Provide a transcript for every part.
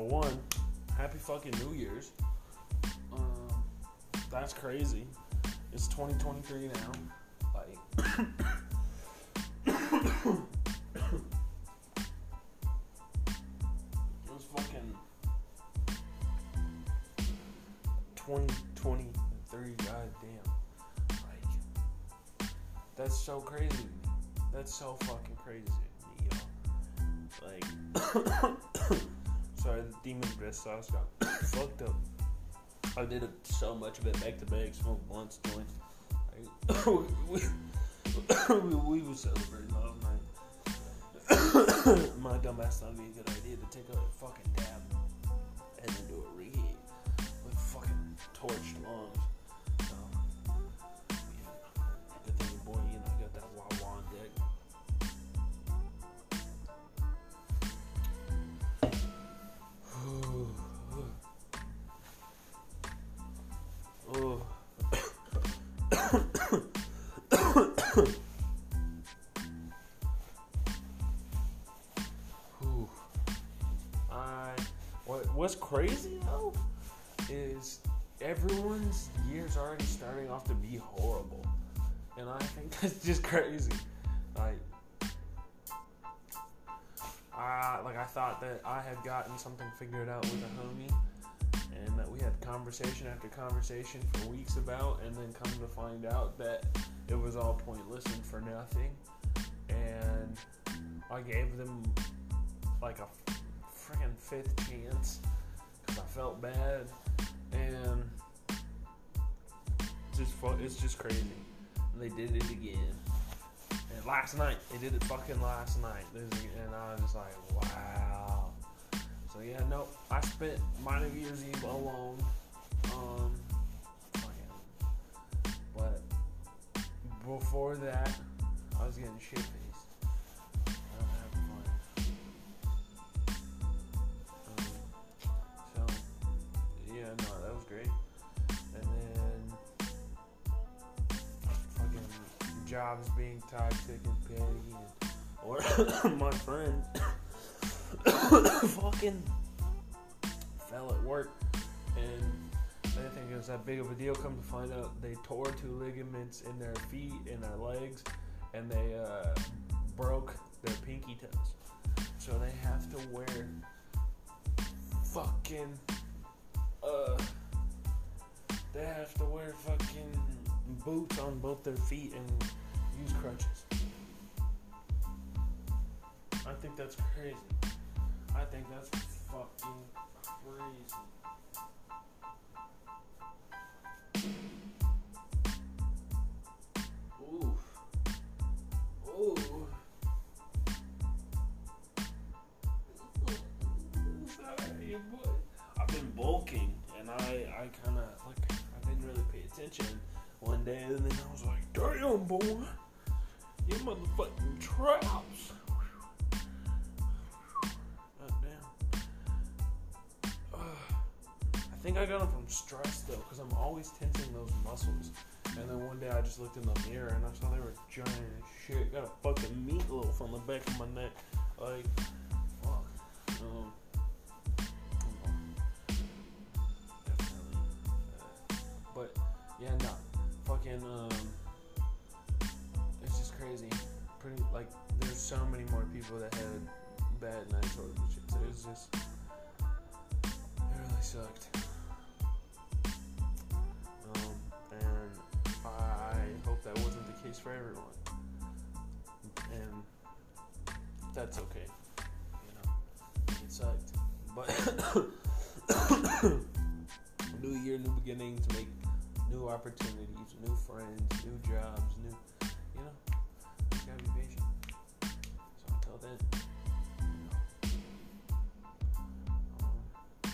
for one, happy fucking New Year's. Um, that's crazy. It's 2023 now. Like, it was fucking 2023. Goddamn. Like, that's so crazy. That's so fucking crazy. Like, sauce got fucked up. I did so much of it back to back, smoked joints. Like, we, we, we was celebrating last night. My dumb ass thought it'd be a good idea to take a fucking dab and then do a reheat with fucking torched lungs. I think that's just crazy. Like, I like I thought that I had gotten something figured out with a homie, and that we had conversation after conversation for weeks about, and then come to find out that it was all pointless and for nothing, and I gave them like a freaking fifth chance because I felt bad, and just it's just crazy. They did it again. And last night, they did it fucking last night. And I was just like, wow. So yeah, no, I spent my New Year's Eve alone. Um, but before that, I was getting shit jobs being toxic and petty, or my friend fucking fell at work, and I think it was that big of a deal. Come to find out, they tore two ligaments in their feet and their legs, and they uh, broke their pinky toes. So they have to wear fucking uh they have to wear fucking boots on both their feet and use crutches. I think that's crazy. I think that's fucking crazy. Ooh. Ooh. I've been bulking, and I, I kind of like I didn't really pay attention and then I was like, "Damn, boy, you motherfucking traps!" I think I got them from stress though, because I'm always tensing those muscles. And then one day I just looked in the mirror and I saw they were giant as shit. Got a fucking meatloaf on the back of my neck. Like, fucking um, it's just crazy. Pretty like there's so many more people that had bad night. So it was just it really sucked. Um, and I hope that wasn't the case for everyone. And that's okay. You know, it sucked. But new year, new beginnings, make new opportunities, new friends, new jobs, new, you know, you gotta be patient. So until then, um,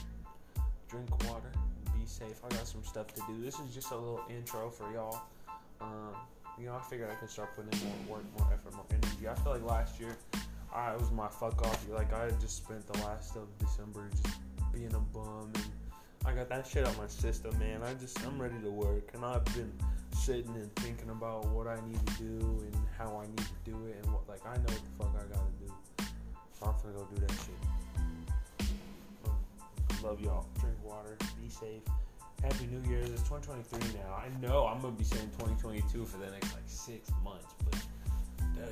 drink water, be safe. I got some stuff to do. This is just a little intro for y'all. Um, you know, I figured I could start putting in more work, more effort, more energy. I feel like last year, I was my fuck off. Like I just spent the last of December just being a bum, and I got that shit out my system, man. I just I'm ready to work, and I've been sitting and thinking about what I need to do and how I need to do it, and what like I know what the fuck I gotta do. So I'm gonna go do that shit. Love y'all. Drink water. Be safe. Happy New Year's. It's 2023 now. I know I'm gonna be saying 2022 for the next like six months, but damn.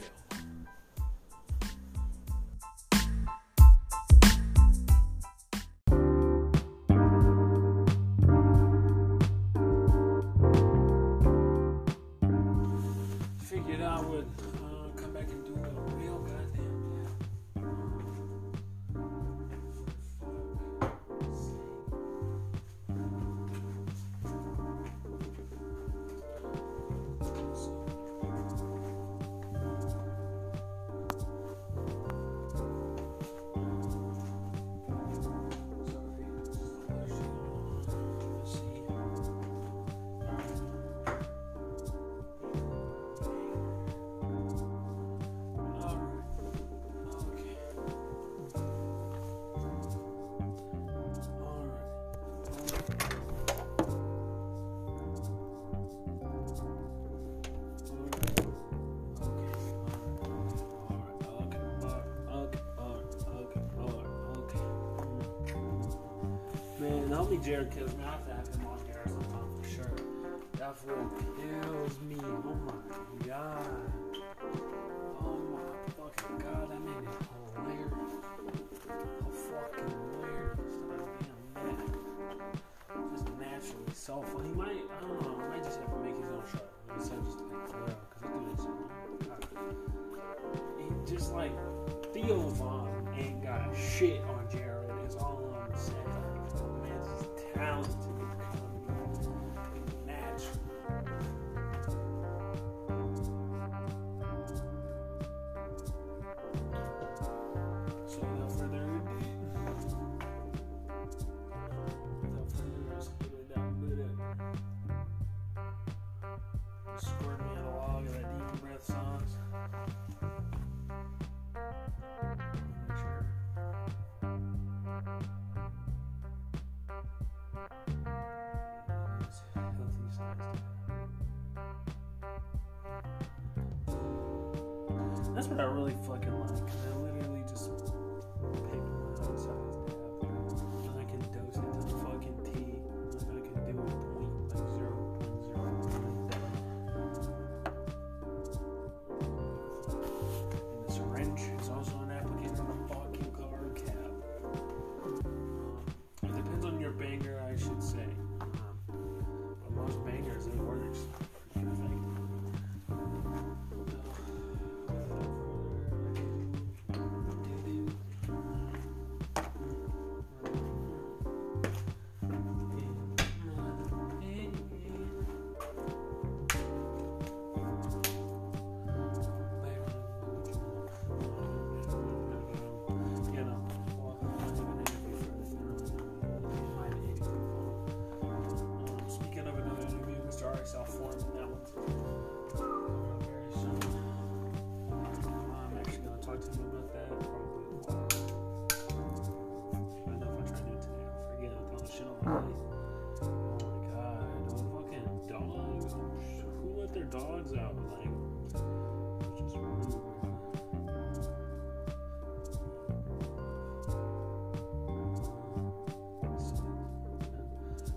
Jared That's what I really fucking your dogs out. Like,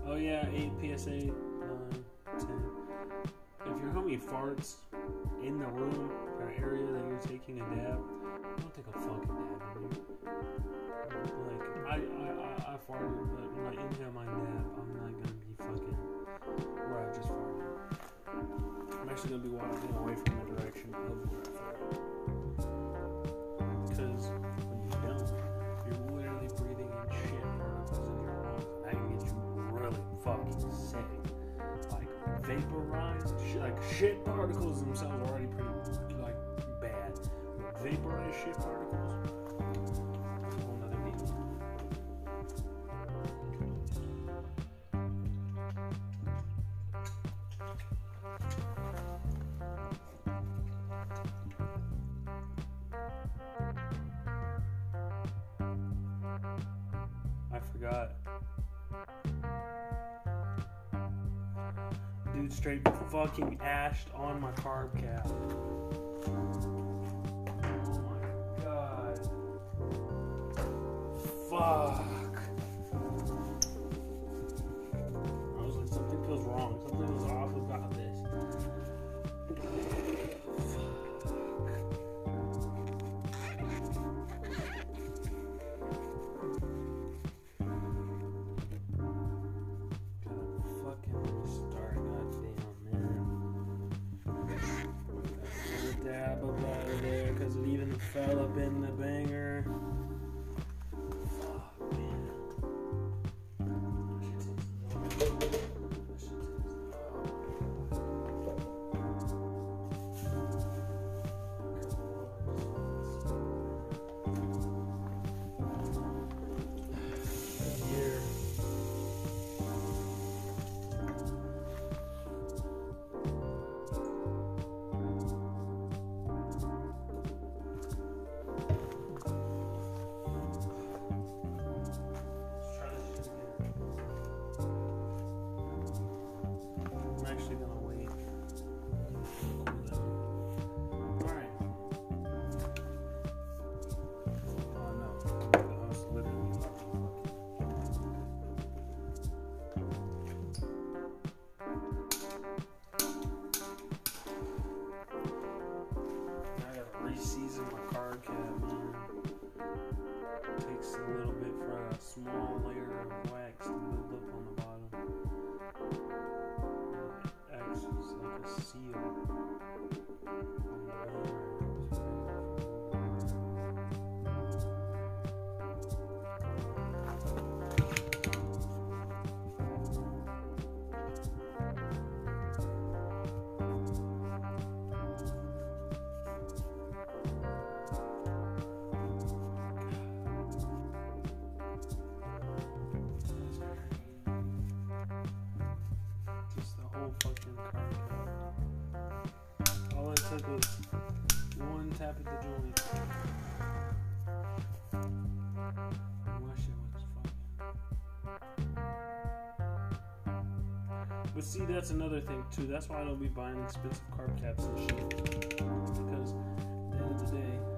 Oh yeah, 8 PSA 9, 10. If your homie farts in the room or area that you're taking a dab, don't take a fucking dab in here. Like, I, I, I, I farted, but when I inhale my nap, I'm not gonna be fucking where I just farted. I'm actually gonna be walking away from the direction of where Because when you don't, you're literally breathing in shit particles in your lungs. That can get you really fucking sick. Like vaporized shit, like shit particles themselves are already pretty like bad. Vaporized shit particles. Another deal. forgot. Dude, straight fucking ashed on my carb cap. Oh my god. Fuck. I was like, something feels wrong. Something was off about this. fell up in the banger. took a one tap at the joint. My shit was fucking. But see, that's another thing too. That's why I don't be buying expensive carb caps and shit. Because at the end of the day.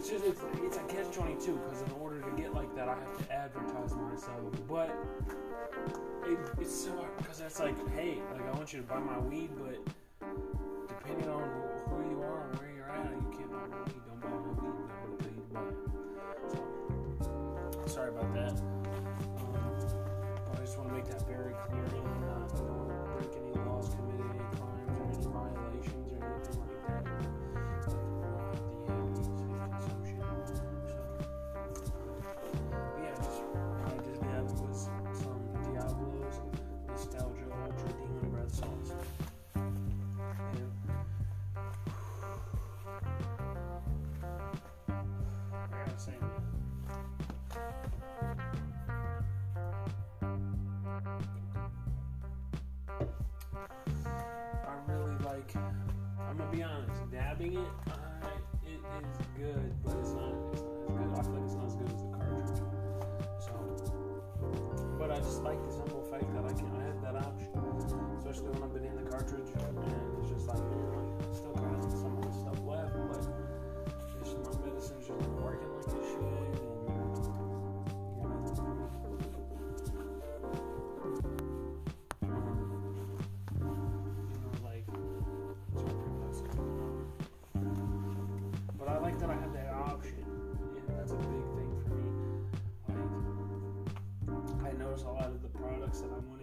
it's just it's, it's a catch twenty two because in order to get like that, I have to advertise myself. But it, it's so because that's like, hey, like I want you to buy my weed, but spike is on the products that I want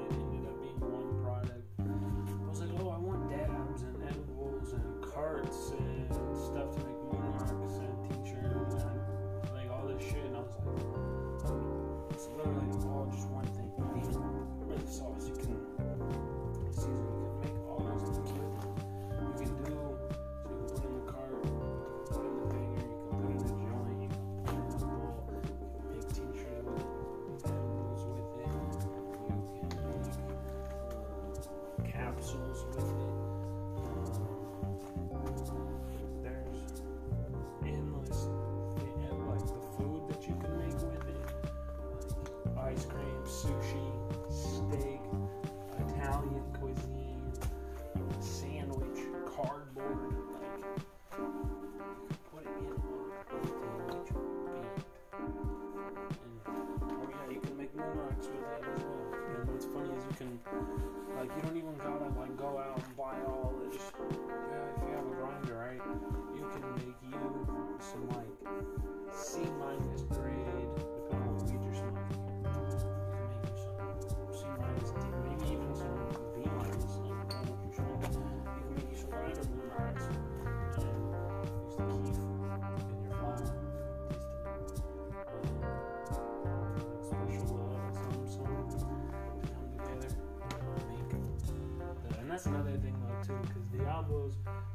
that's another thing though too, because the elbows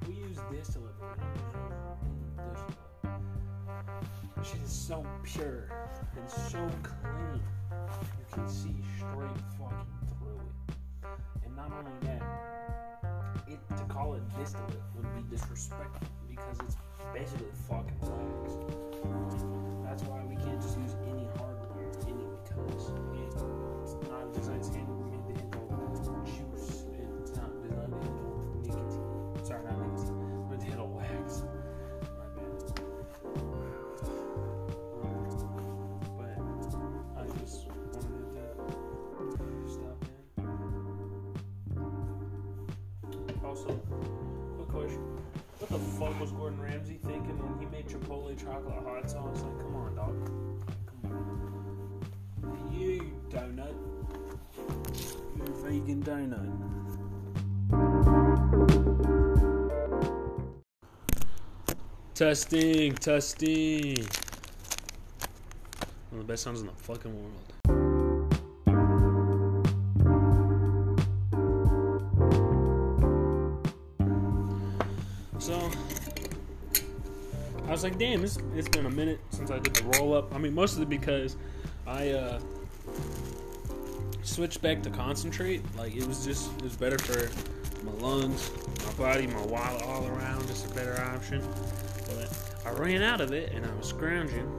we use distillate for distillate. Shit is so pure and so clean. You can see straight fucking through it. And not only that, it to call it distillate would be disrespectful because it's basically fucking wax. Testing, testing. One of the best sounds in the fucking world. So, I was like, damn, it's, it's been a minute since I did the roll up. I mean, mostly because I uh, switched back to concentrate. Like, it was just, it was better for my lungs, my body, my wallet all around, just a better option ran out of it and I was scrounging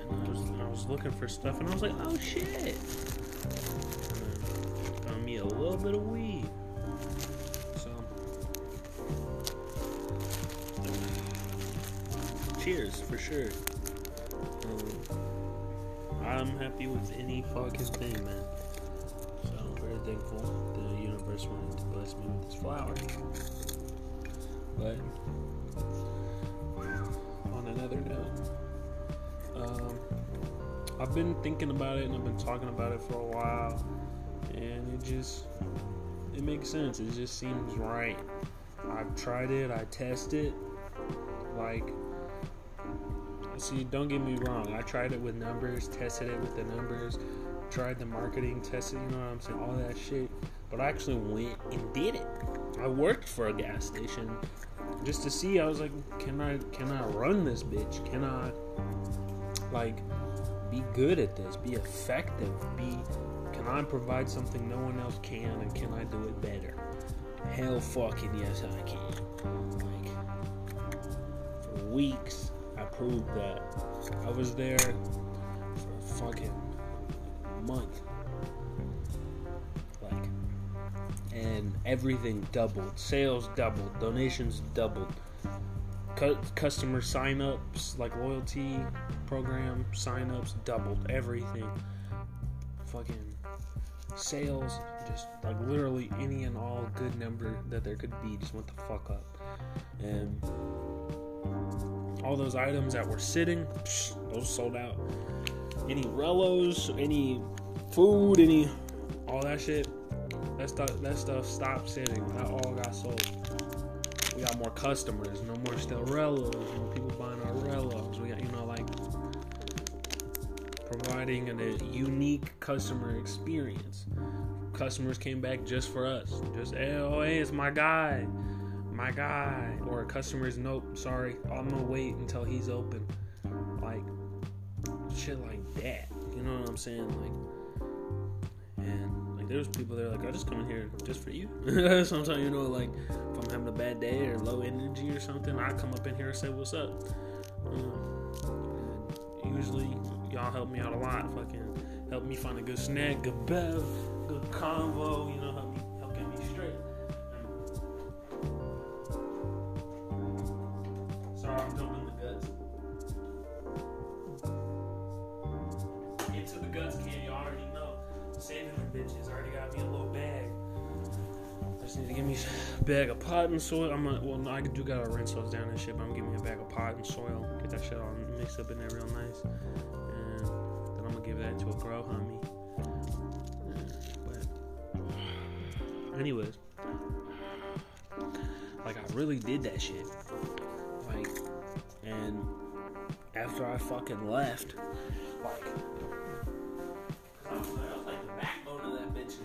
and I was I was looking for stuff and I was like, oh shit. Then found me a little bit of weed. So cheers for sure. Um, I'm happy with any fucking thing, man. So I'm very thankful the universe wanted to bless me with this flower. But another note, um, I've been thinking about it and I've been talking about it for a while, and it just it makes sense. It just seems right. I've tried it. I tested. Like, see, don't get me wrong. I tried it with numbers, tested it with the numbers, tried the marketing, tested. You know what I'm saying? All that shit. But I actually went and did it. I worked for a gas station just to see. I was like, can I can I run this bitch? Can I like be good at this? Be effective? Be can I provide something no one else can? And can I do it better? Hell fucking yes, I can. Like for weeks, I proved that. I was there for a fucking month. And everything doubled. Sales doubled, donations doubled, Cu- customer sign-ups, like loyalty program sign-ups doubled. Everything, fucking sales, just like literally any and all good number that there could be, just went the fuck up, and all those items that were sitting, psh, those sold out. Any relos, any food, any all that shit that stuff that stuff stopped sitting. That all got sold. We got more customers, no more Stellarellos, more people buying our Rellos. We got you know like providing a unique customer experience. Customers came back just for us. Just hey, oh hey, it's my guy, my guy. Or customers, nope, sorry, I'm gonna wait until he's open. Like shit like that. You know what I'm saying? Like and there's people that are like, I just come in here just for you. Sometimes you know, like if I'm having a bad day or low energy or something, I come up in here and say what's up. Um, usually y'all help me out a lot. Fucking help me find a good snack, good bev, good convo. You know, help me help get me straight. Sorry, I'm jumping Already got me a little bag. I just need to give me a bag of pot and soil. I'm gonna, well, no, I do gotta rinse those down and shit, but I'm gonna me a bag of pot and soil. Get that shit all mixed up in there real nice. And then I'm gonna give that to a grow homie. But, anyways, like I really did that shit. Like, and after I fucking left, like,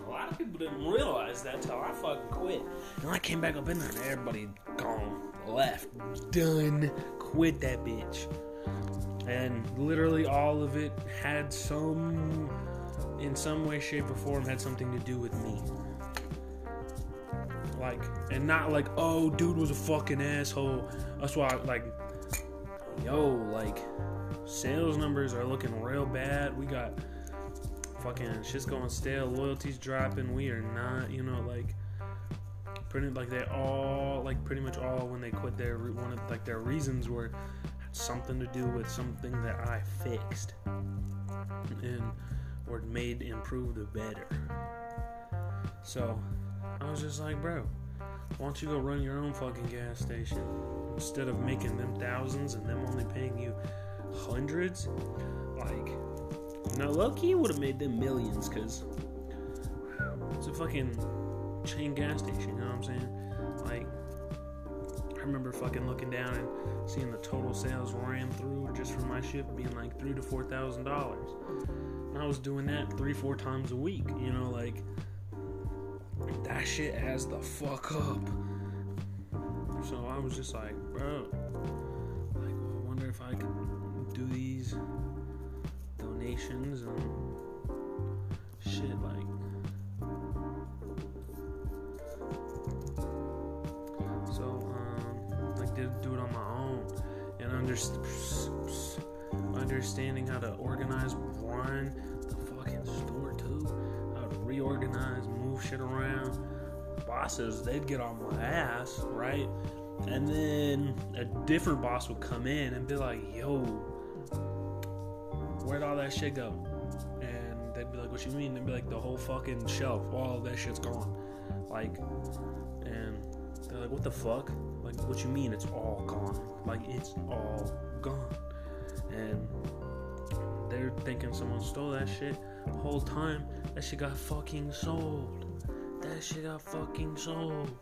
A lot of people didn't realize that till I fucking quit. And I came back up in there, and everybody gone, left, done, quit that bitch. And literally all of it had some, in some way, shape, or form, had something to do with me. Like, and not like, oh, dude was a fucking asshole. That's why, I, like, yo, like, sales numbers are looking real bad. We got fucking shit's going stale, loyalty's dropping. We are not, you know, like pretty like they all like pretty much all when they quit their one of like their reasons were something to do with something that I fixed and or made improve the better. So I was just like, bro, why don't you go run your own fucking gas station instead of making them thousands and them only paying you hundreds? Like, now Loki would have made them millions because it's a fucking chain gas station. You know what I'm saying? Like, I remember fucking looking down and seeing the total sales ran through just from my ship being like three to four thousand dollars. And I was doing that three, four times a week. You know, like that shit has the fuck up. So I was just like, bro, like, well, I wonder if I could do these donations and shit like. So, um, like, did do it on my own, and underst- understanding how to organize, run the fucking store too, how to reorganize, move shit around. Bosses, they'd get on my ass, right? And then a different boss would come in and be like, yo, where'd all that shit go? And they'd be like, what you mean? They'd be like, the whole fucking shelf, all that shit's gone. Like, and they're like, what the fuck? Like, what you mean it's all gone? Like, it's all gone. And they're thinking someone stole that shit. The whole time, that shit got fucking sold. That shit got fucking sold.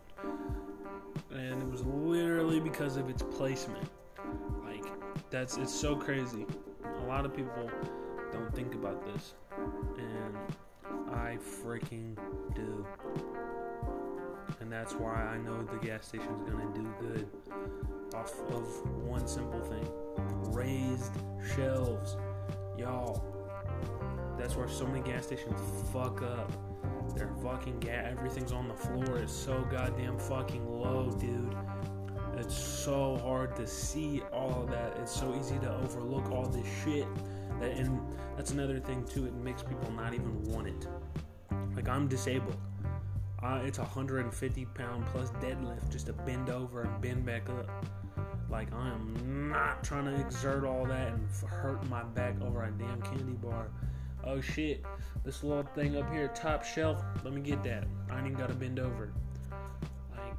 And it was literally because of its placement. Like, that's, it's so crazy. Lot of people don't think about this. And I freaking do. And that's why I know the gas station's gonna do good off of one simple thing raised shelves. Y'all, that's where so many gas stations fuck up. They're fucking gas, everything's on the floor. It's so goddamn fucking low, dude. It's so hard to see all of that. It's so easy to overlook all this shit. That, and that's another thing too. It makes people not even want it. Like I'm disabled. Uh, it's a 150 pound plus deadlift just to bend over and bend back up. Like I am not trying to exert all that and hurt my back over a damn candy bar. Oh shit, this little thing up here, top shelf. Let me get that. I ain't even gotta bend over. Like,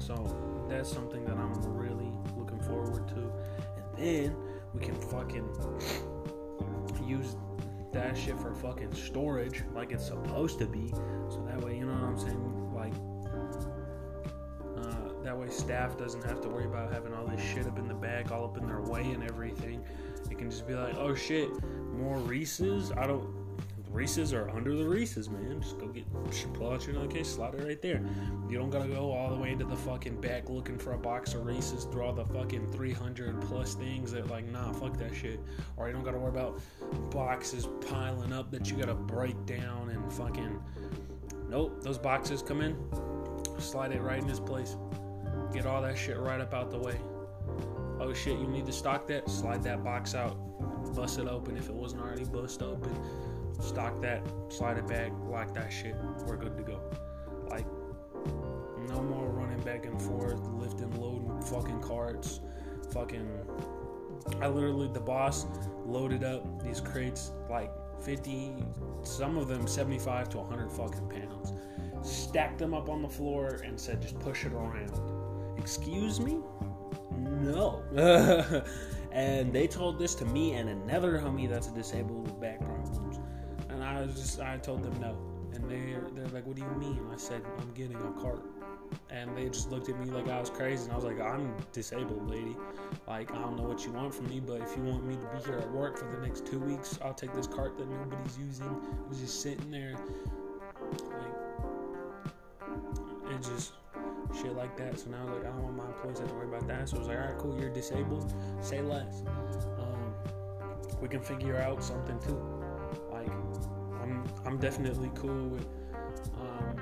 so that's something that I'm really looking forward to. And then we can fucking use that shit for fucking storage like it's supposed to be. So that way, you know what I'm saying? Like, uh, that way staff doesn't have to worry about having all this shit up in the back, all up in their way and everything. It can just be like, oh shit, more Reese's. I don't. Reese's are under the Reese's, man. Just go get, pull out your another case, slide it right there. You don't gotta go all the way into the fucking back looking for a box of Reese's through all the fucking 300 plus things that, like, nah, fuck that shit. Or you don't gotta worry about boxes piling up that you gotta break down and fucking. Nope, those boxes come in, slide it right in this place. Get all that shit right up out the way. Oh shit, you need to stock that? Slide that box out, bust it open if it wasn't already bust open. Stock that, slide it back, lock that shit. We're good to go. Like, no more running back and forth, lifting, loading fucking carts. Fucking. I literally, the boss loaded up these crates like 50, some of them 75 to 100 fucking pounds. Stacked them up on the floor and said, just push it around. Excuse me? No. and they told this to me and another homie that's a disabled with was just, I told them no. And they're, they're like, what do you mean? I said, I'm getting a cart. And they just looked at me like I was crazy. And I was like, I'm disabled, lady. Like, I don't know what you want from me, but if you want me to be here at work for the next two weeks, I'll take this cart that nobody's using. It was just sitting there. Like, and just shit like that. So now, I was like, I don't want my employees to have to worry about that. So I was like, all right, cool, you're disabled. Say less. Um, we can figure out something too. I'm, I'm definitely cool with um,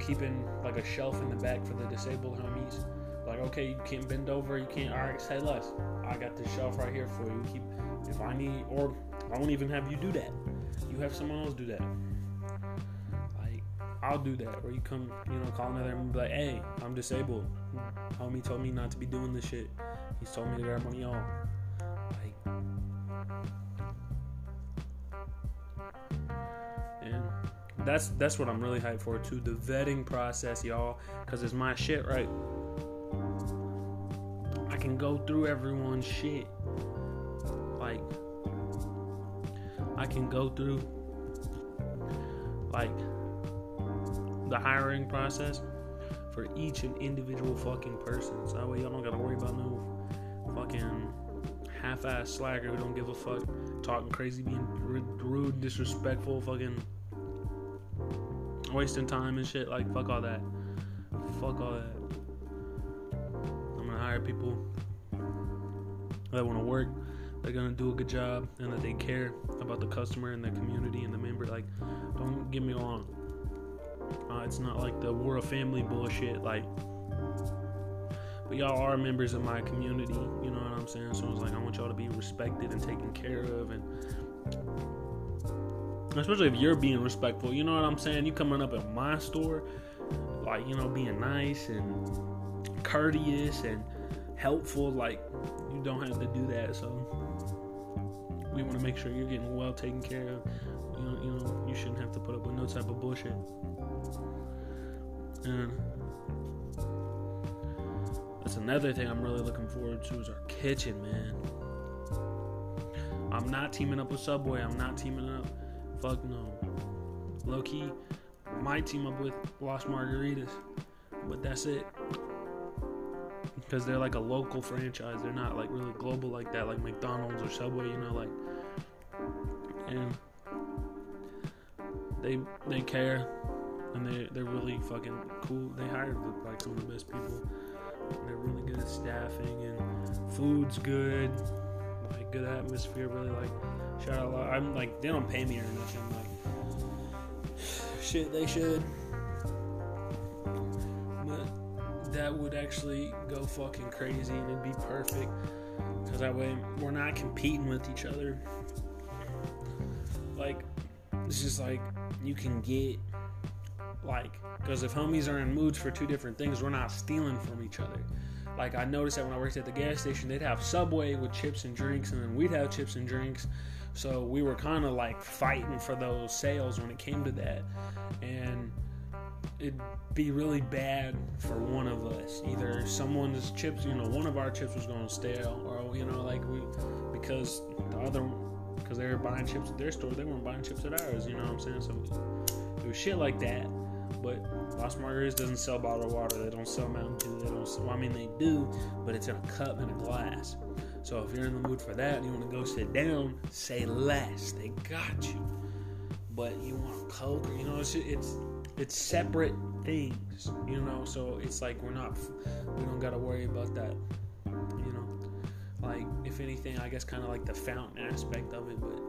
keeping like a shelf in the back for the disabled homies. Like, okay, you can't bend over, you can't. All right, say less. I got this shelf right here for you. Keep if I need, or I won't even have you do that. You have someone else do that. Like, I'll do that. Or you come, you know, call another and be like, hey, I'm disabled. Homie told me not to be doing this shit. He's told me to grab y'all. That's that's what I'm really hyped for too. The vetting process, y'all, because it's my shit, right? I can go through everyone's shit. Like, I can go through like the hiring process for each and individual fucking person. So that way y'all don't gotta worry about no fucking half-ass slacker who don't give a fuck, talking crazy, being rude, disrespectful, fucking wasting time and shit. Like fuck all that. Fuck all that. I'm gonna hire people that want to work. They're gonna do a good job and that they care about the customer and the community and the member. Like, don't get me wrong. Uh, it's not like the a family bullshit. Like, but y'all are members of my community. You know what I'm saying? So it's like I want y'all to be respected and taken care of, and especially if you're being respectful. You know what I'm saying? You coming up at my store, like you know, being nice and courteous and helpful. Like you don't have to do that. So we want to make sure you're getting well taken care of. You know, you know, you shouldn't have to put up with no type of bullshit. And that's another thing I'm really looking forward to is our kitchen, man. I'm not teaming up with Subway. I'm not teaming up. Fuck no. Low key, might team up with Lost Margaritas, but that's it. Because they're like a local franchise. They're not like really global like that, like McDonald's or Subway. You know, like and they they care and they they're really fucking cool. They hired like some of the best people. They're really good at staffing and food's good, like good atmosphere. Really like shout uh, out. I'm like they don't pay me or nothing. Like shit, they should. But that would actually go fucking crazy and it'd be perfect. Cause that way we're not competing with each other. Like it's just like you can get like because if homies are in moods for two different things we're not stealing from each other like i noticed that when i worked at the gas station they'd have subway with chips and drinks and then we'd have chips and drinks so we were kind of like fighting for those sales when it came to that and it'd be really bad for one of us either someone's chips you know one of our chips was going stale or you know like we because the other because they were buying chips at their store they weren't buying chips at ours you know what i'm saying so it was shit like that but Lost Margaritas doesn't sell bottled water. They don't sell Mountain Dew. They don't. Sell, well, I mean, they do, but it's in a cup and a glass. So if you're in the mood for that, and you want to go sit down, say less. They got you. But you want Coke, you know, it's it's it's separate things, you know. So it's like we're not, we don't got to worry about that, you know. Like if anything, I guess kind of like the fountain aspect of it, but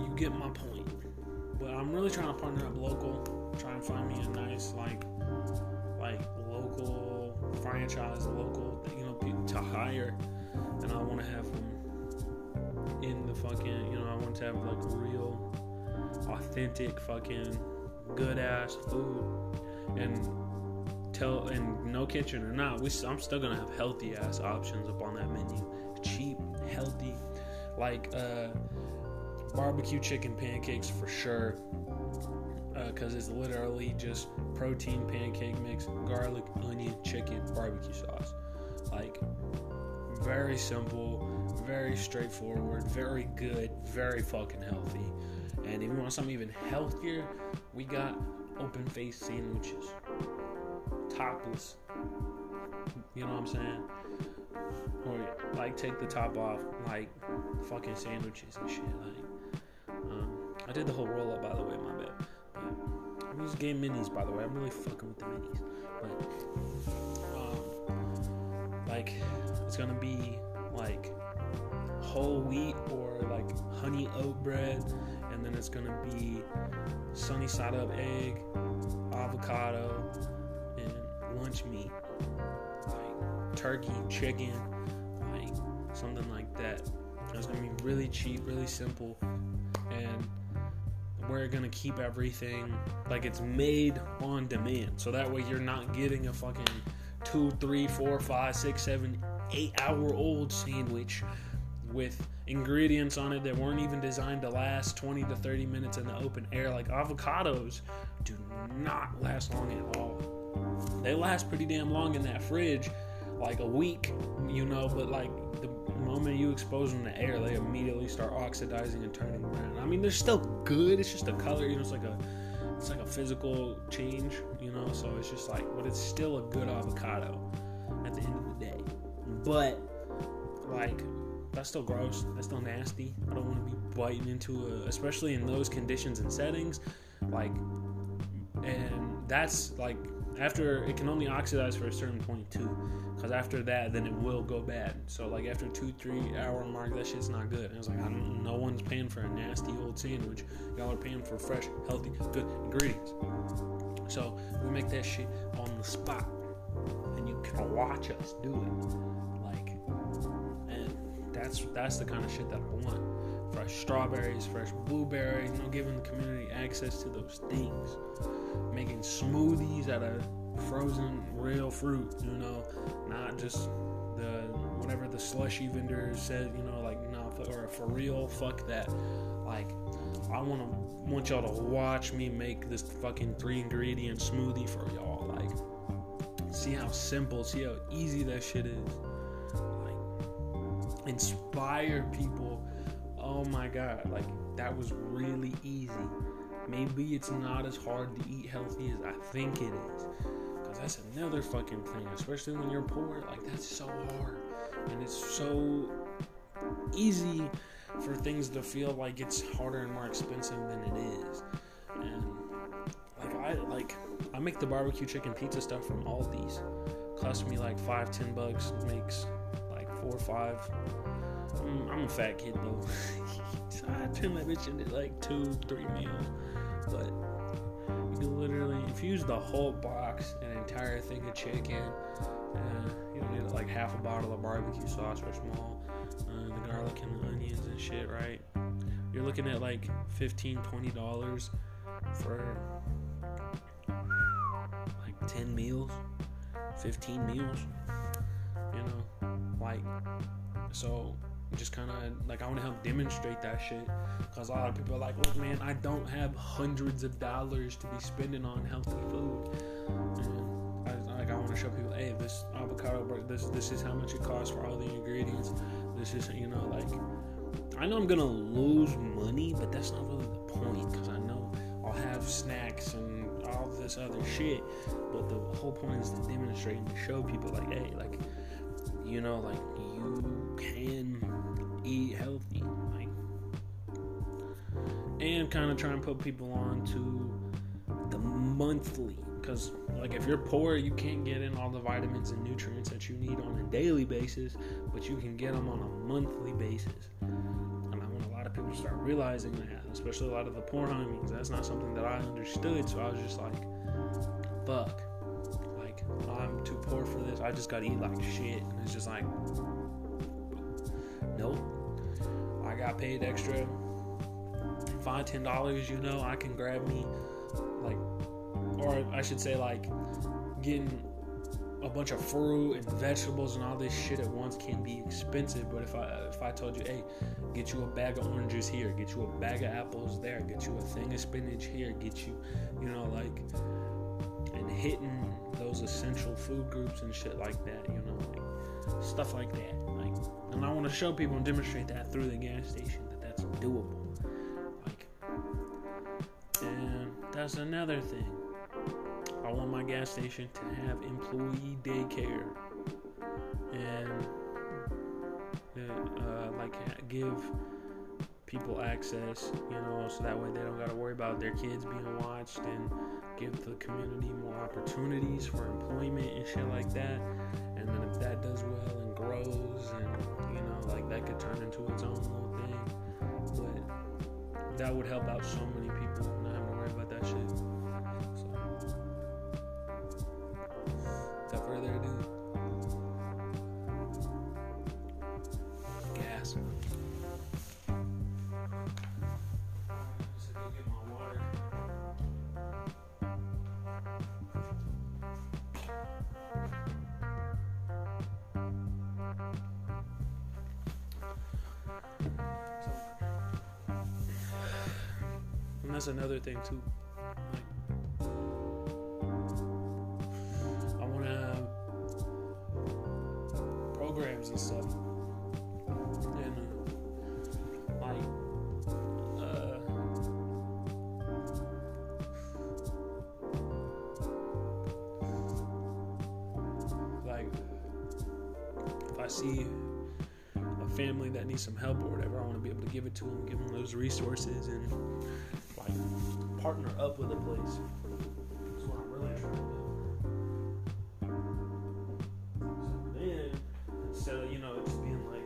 you get my point. But I'm really trying to partner up local, try and find me a nice like like local franchise, local to hire, and I want to have them in the fucking you know I want to have like real, authentic fucking good ass food, and tell and no kitchen or not, we I'm still gonna have healthy ass options up on that menu, cheap, healthy, like uh barbecue chicken pancakes for sure because uh, it's literally just protein pancake mix garlic onion chicken barbecue sauce like very simple very straightforward very good very fucking healthy and if you want something even healthier we got open face sandwiches topless you know what i'm saying or like take the top off like fucking sandwiches and shit like um, I did the whole roll up, by the way, my bad. But I'm using game minis, by the way. I'm really fucking with the minis. But, like, it's gonna be like whole wheat or like honey oat bread, and then it's gonna be sunny side up egg, avocado, and lunch meat, like turkey, chicken, like something like that. It's gonna be really cheap, really simple, and we're gonna keep everything like it's made on demand. So that way you're not getting a fucking two, three, four, five, six, seven, eight hour old sandwich with ingredients on it that weren't even designed to last 20 to 30 minutes in the open air. Like avocados do not last long at all. They last pretty damn long in that fridge, like a week, you know, but like the moment you expose them to air, they immediately start oxidizing and turning brown. I mean, they're still good. It's just a color, you know. It's like a, it's like a physical change, you know. So it's just like, but it's still a good avocado at the end of the day. But like, that's still gross. That's still nasty. I don't want to be biting into a, especially in those conditions and settings, like, and that's like after it can only oxidize for a certain point too because after that then it will go bad so like after two three hour mark that shit's not good and it's like I don't, no one's paying for a nasty old sandwich y'all are paying for fresh healthy good ingredients so we make that shit on the spot and you can watch us do it. Like, and that's that's the kind of shit that I want. Fresh strawberries, fresh blueberries, you know, giving the community access to those things. Making smoothies out of frozen real fruit, you know, not just the whatever the slushy vendor said, you know, like nah, or for real, fuck that. Like, I want to want y'all to watch me make this fucking three ingredient smoothie for y'all. Like, see how simple, see how easy that shit is. Like, inspire people. Oh my god, like that was really easy. Maybe it's not as hard to eat healthy as I think it is. Cause that's another fucking thing, especially when you're poor. Like that's so hard, and it's so easy for things to feel like it's harder and more expensive than it is. And like I like I make the barbecue chicken pizza stuff from Aldi's. Cost me like five, ten bucks. Makes like four or five. I'm, I'm a fat kid though. so I turn that bitch into like two, three meals. But you can literally, if you use the whole box, an entire thing of chicken, uh, you don't need like half a bottle of barbecue sauce or small, uh, the garlic and the onions and shit, right? You're looking at like 15 dollars for like 10 meals, 15 meals, you know, like so just kind of like I want to help demonstrate that shit because a lot of people are like, look, man, I don't have hundreds of dollars to be spending on healthy food. And I, like I want to show people, hey, this avocado, this this is how much it costs for all the ingredients. This is you know like I know I'm gonna lose money, but that's not really the point because I know I'll have snacks and all this other shit. But the whole point is to demonstrate and to show people like, hey, like you know, like you can eat healthy, like, and kind of try and put people on to the monthly. Because, like, if you're poor, you can't get in all the vitamins and nutrients that you need on a daily basis, but you can get them on a monthly basis. And I want a lot of people to start realizing that, especially a lot of the poor homies. That's not something that I understood, so I was just like, fuck. Like, I'm too poor for this. I just gotta eat like shit. And it's just like, nope. I got paid extra five, ten dollars, you know, I can grab me like or I should say like getting a bunch of fruit and vegetables and all this shit at once can be expensive. But if I if I told you, hey, get you a bag of oranges here, get you a bag of apples there, get you a thing of spinach here, get you, you know, like and hitting those essential food groups and shit like that, you know, like stuff like that. And I want to show people and demonstrate that through the gas station that that's doable. Like and that's another thing. I want my gas station to have employee daycare and uh, like give people access, you know, so that way they don't got to worry about their kids being watched and give the community more opportunities for employment and shit like that. And then if that does well grows and you know, like that could turn into its own little thing. But that would help out so many people not having to worry about that shit. And that's another thing too. Like, I want to have programs and stuff, and uh, like, uh, like, if I see a family that needs some help or whatever, I want to be able to give it to them, give them those resources, and partner up with a place. That's what I'm really trying to do. So then, instead of you know just being like,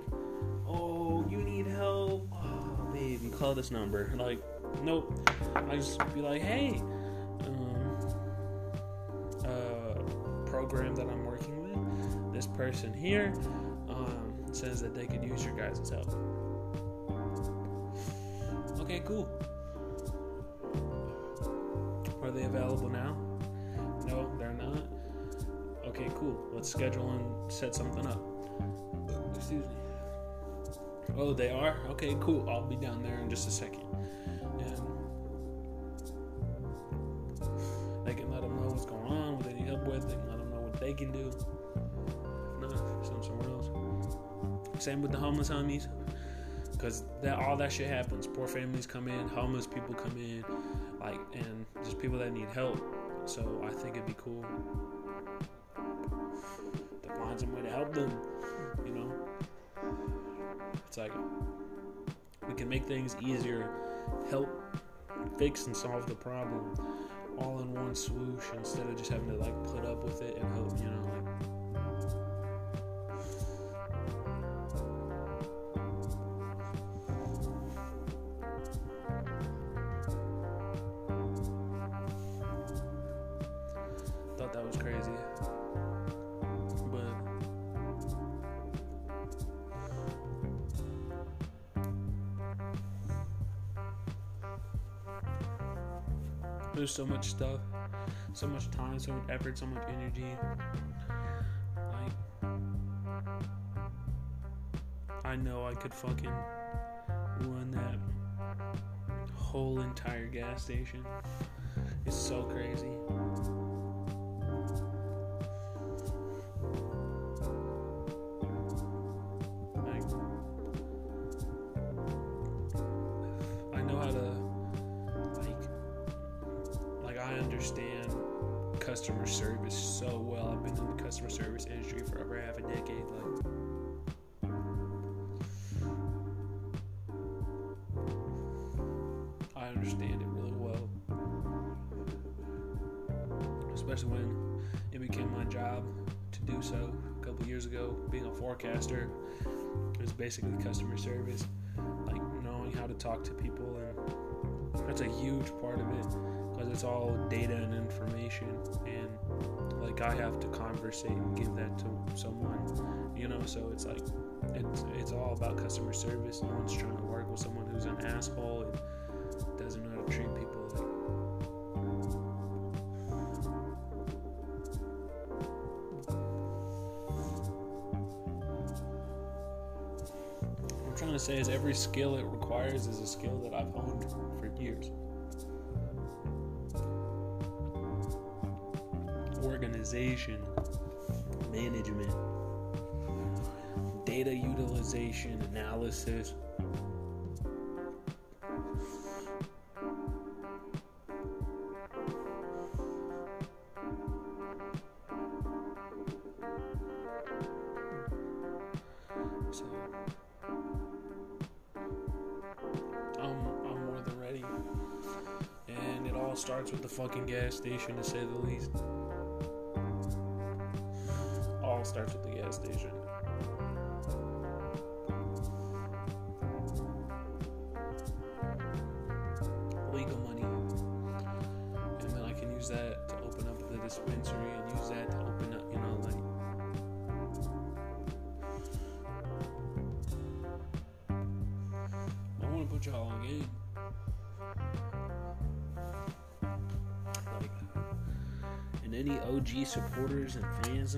"Oh, you need help," oh, babe, you call this number. Like, nope. I just be like, "Hey, um, uh, program that I'm working." With, this person here um, says that they could use your guys' help. Okay, cool. Available now? No, they're not. Okay, cool. Let's schedule and set something up. Excuse me. Oh, they are? Okay, cool. I'll be down there in just a second. And they can let them know what's going on, what they need help with. They can let them know what they can do. If not, send somewhere else. Same with the homeless homies. Because that all that shit happens. Poor families come in, homeless people come in, like, and just people that need help. So I think it'd be cool to find some way to help them. You know, it's like we can make things easier, help fix and solve the problem all in one swoosh instead of just having to like put up with it and hope. You know, so much stuff, so much time, so much effort, so much energy. Like I know I could fucking run that whole entire gas station. It's so crazy. Conversate give that to someone, you know. So it's like it's it's all about customer service. No one's trying to work with someone who's an asshole and doesn't know how to treat people. I'm trying to say is every skill it requires is a skill that I've honed for years. Organization, management, data utilization, analysis.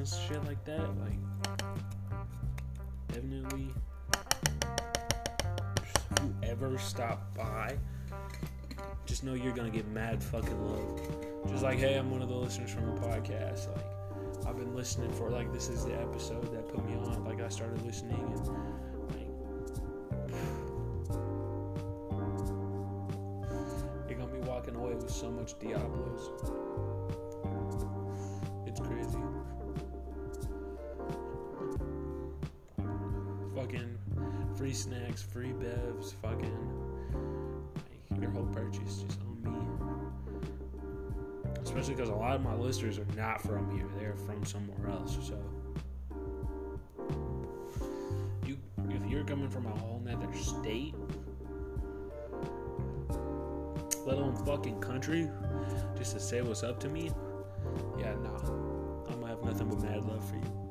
Shit like that, like, definitely, if you ever stop by, just know you're gonna get mad fucking love. Just like, hey, I'm one of the listeners from the podcast. Like, I've been listening for like this is the episode that put me on. Like, I started listening and like You're gonna be walking away with so much Diablos. Free snacks, free bevs, fucking your whole purchase just on me. Especially because a lot of my listeners are not from here; they're from somewhere else. So, you if you're coming from a whole nother state, let alone fucking country, just to say what's up to me, yeah, nah. I'm gonna have nothing but mad love for you.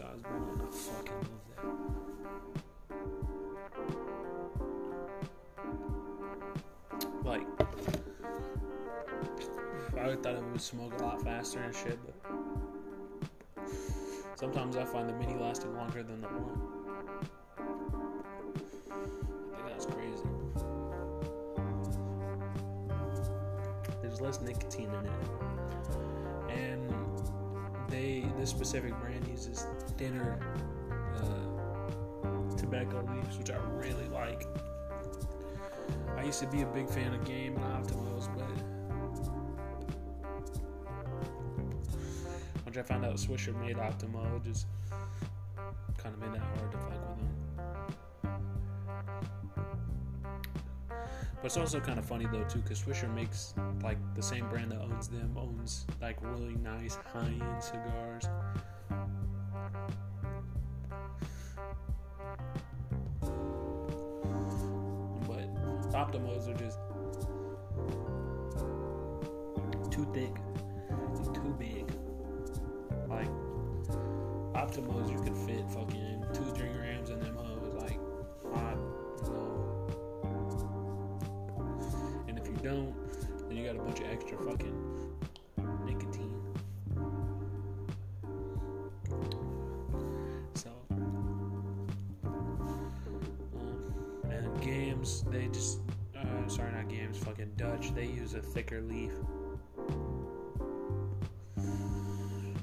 I fucking love that. Like, I thought it would smoke a lot faster and shit, but sometimes I find the mini lasting longer than the one. I think that's crazy. There's less nicotine in it, and they this specific brand uses thinner uh, tobacco leaves, which I really like. I used to be a big fan of Game and Optimos, but once I found out Swisher made Optimo, it just kind of made that hard to fuck with them. But it's also kind of funny though too, because Swisher makes like the same brand that owns them owns like really nice high-end cigars. Optimos are just too thick too big. Like Optimos, you can fit fucking two string rams in them hoes. Like, hot, no. And if you don't, then you got a bunch of extra fucking Dutch, they use a thicker leaf.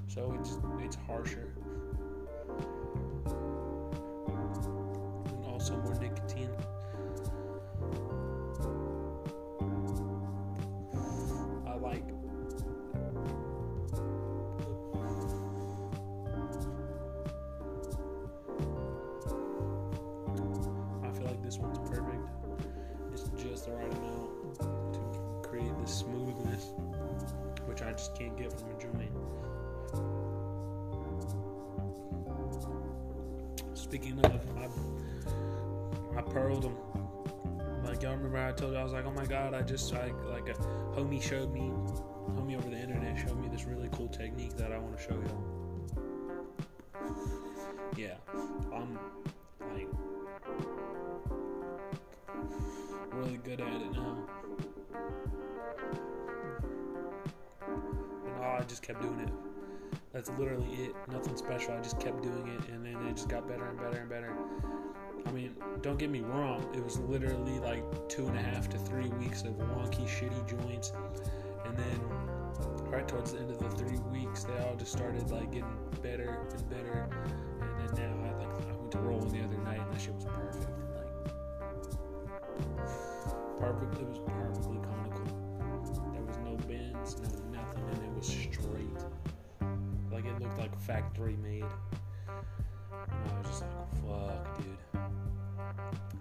So it's it's harsher. Can't get from a joint. Speaking of, I, I pearled them. Like y'all remember I told you I was like, oh my god, I just like like a homie showed me, homie over the internet showed me this really cool technique that I want to show you. Kept doing it. That's literally it. Nothing special. I just kept doing it, and then it just got better and better and better. I mean, don't get me wrong. It was literally like two and a half to three weeks of wonky, shitty joints, and then right towards the end of the three weeks, they all just started like getting better and better. And then now, I like I went to rolling the other night, and that shit was perfect. Like perfect. It was perfectly looked like factory made. And I was just like, fuck, dude.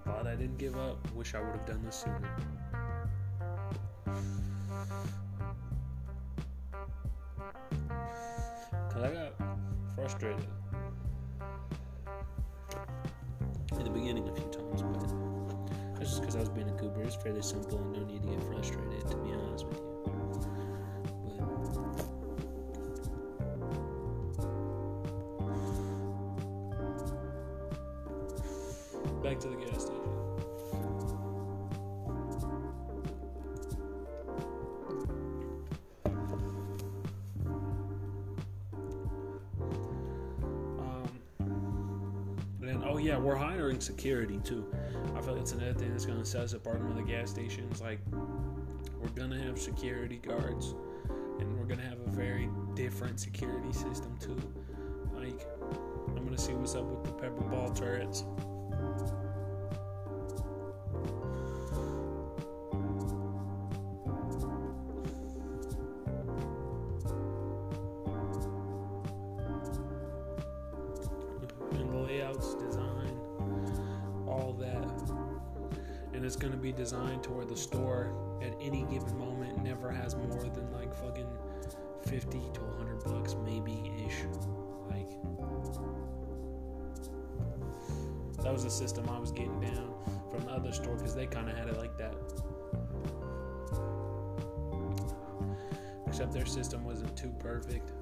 Glad I didn't give up. Wish I would have done this sooner. Cause I got frustrated in the beginning a few times, but that's just because I was being a goober. It's fairly simple and no need to get frustrated, to be honest with you. But to the gas station. Um, oh yeah, we're hiring security too. I feel like it's another thing that's gonna set us apart from the gas stations. Like, we're gonna have security guards, and we're gonna have a very different security system too. Like, I'm gonna see what's up with the pepper ball turrets. The store at any given moment never has more than like fucking 50 to 100 bucks maybe ish like that was the system i was getting down from the other store because they kind of had it like that except their system wasn't too perfect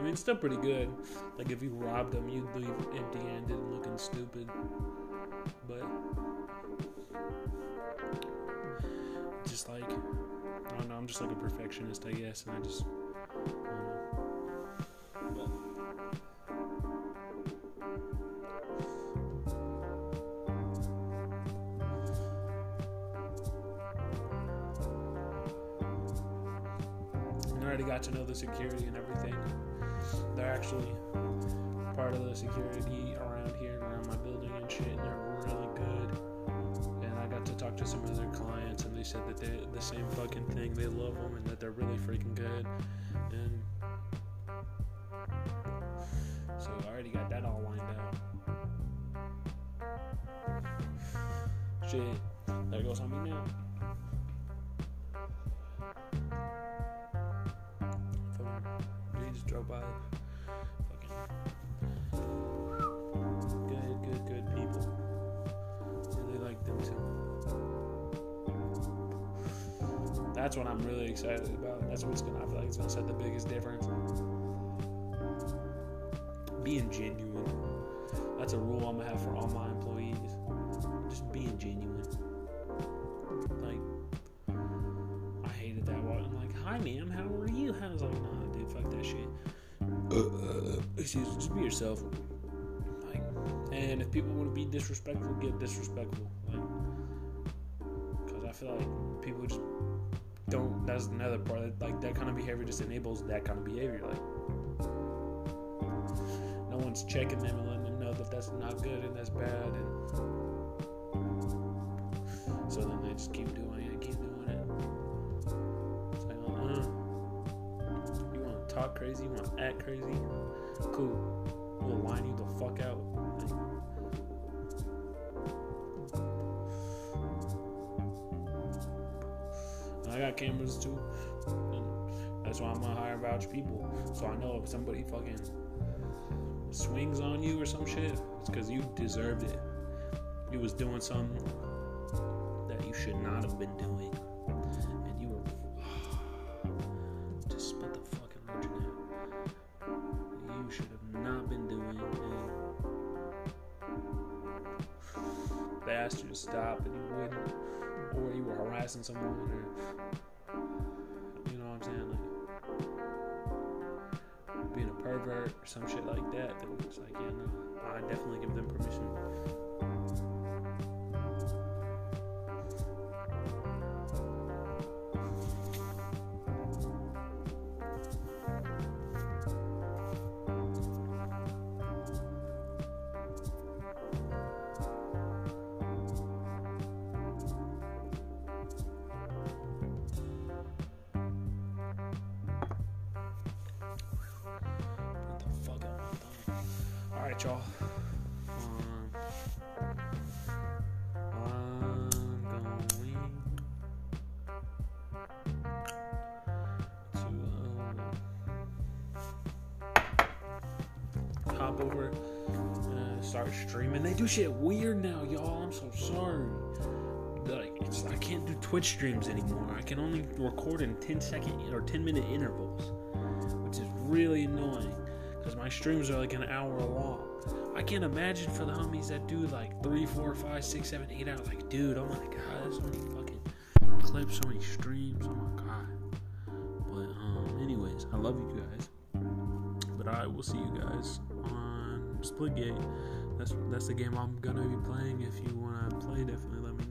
I mean, it's still pretty good. Like, if you robbed them, you'd leave empty handed and looking stupid. But, like, I don't know, I'm just like a perfectionist, I guess, and I just, I already got to know the security and everything. They're actually part of the security got to talk to some of their clients, and they said that they the same fucking thing. They love them and that they're really freaking good. And so I already got that all lined up. Shit, there goes on me now. That's what I'm really excited about. That's what's gonna. I feel like it's gonna set the biggest difference. Being genuine. That's a rule I'm gonna have for all my employees. Just being genuine. Like, I hated that one. I'm like, hi, ma'am, how are you? I was like, nah, dude, fuck that shit. Uh, Excuse me, just be yourself. Like, and if people want to be disrespectful, get disrespectful. Like, because I feel like people just don't. That's another part. Like that kind of behavior just enables that kind of behavior. Like, no one's checking them and letting them know that that's not good and that's bad, and so then they just keep doing it, keep doing it. Like, uh, you want to talk crazy, you want to act crazy, cool. We'll line you the fuck out. Cameras too. And that's why I'm gonna hire vouch people. So I know if somebody fucking swings on you or some shit, it's because you deserved it. You was doing something that you should not have been doing. And you were just spit the fucking legend out. You should have not been doing and they asked you to stop and you wouldn't or you were harassing someone or or some shit like that then it's like yeah no I definitely give them permission All to um, hop over and start streaming. They do shit weird now, y'all. I'm so sorry. Like, I can't do Twitch streams anymore. I can only record in 10 second or 10 minute intervals which is really annoying because my streams are like an hour long. I can't imagine for the homies that do like three, four, five, six, seven, eight hours. Like, dude, oh my god, there's so many fucking clips, so many streams. Oh my god. But um, anyways, I love you guys. But I will see you guys on Splitgate. That's that's the game I'm gonna be playing. If you wanna play, definitely let me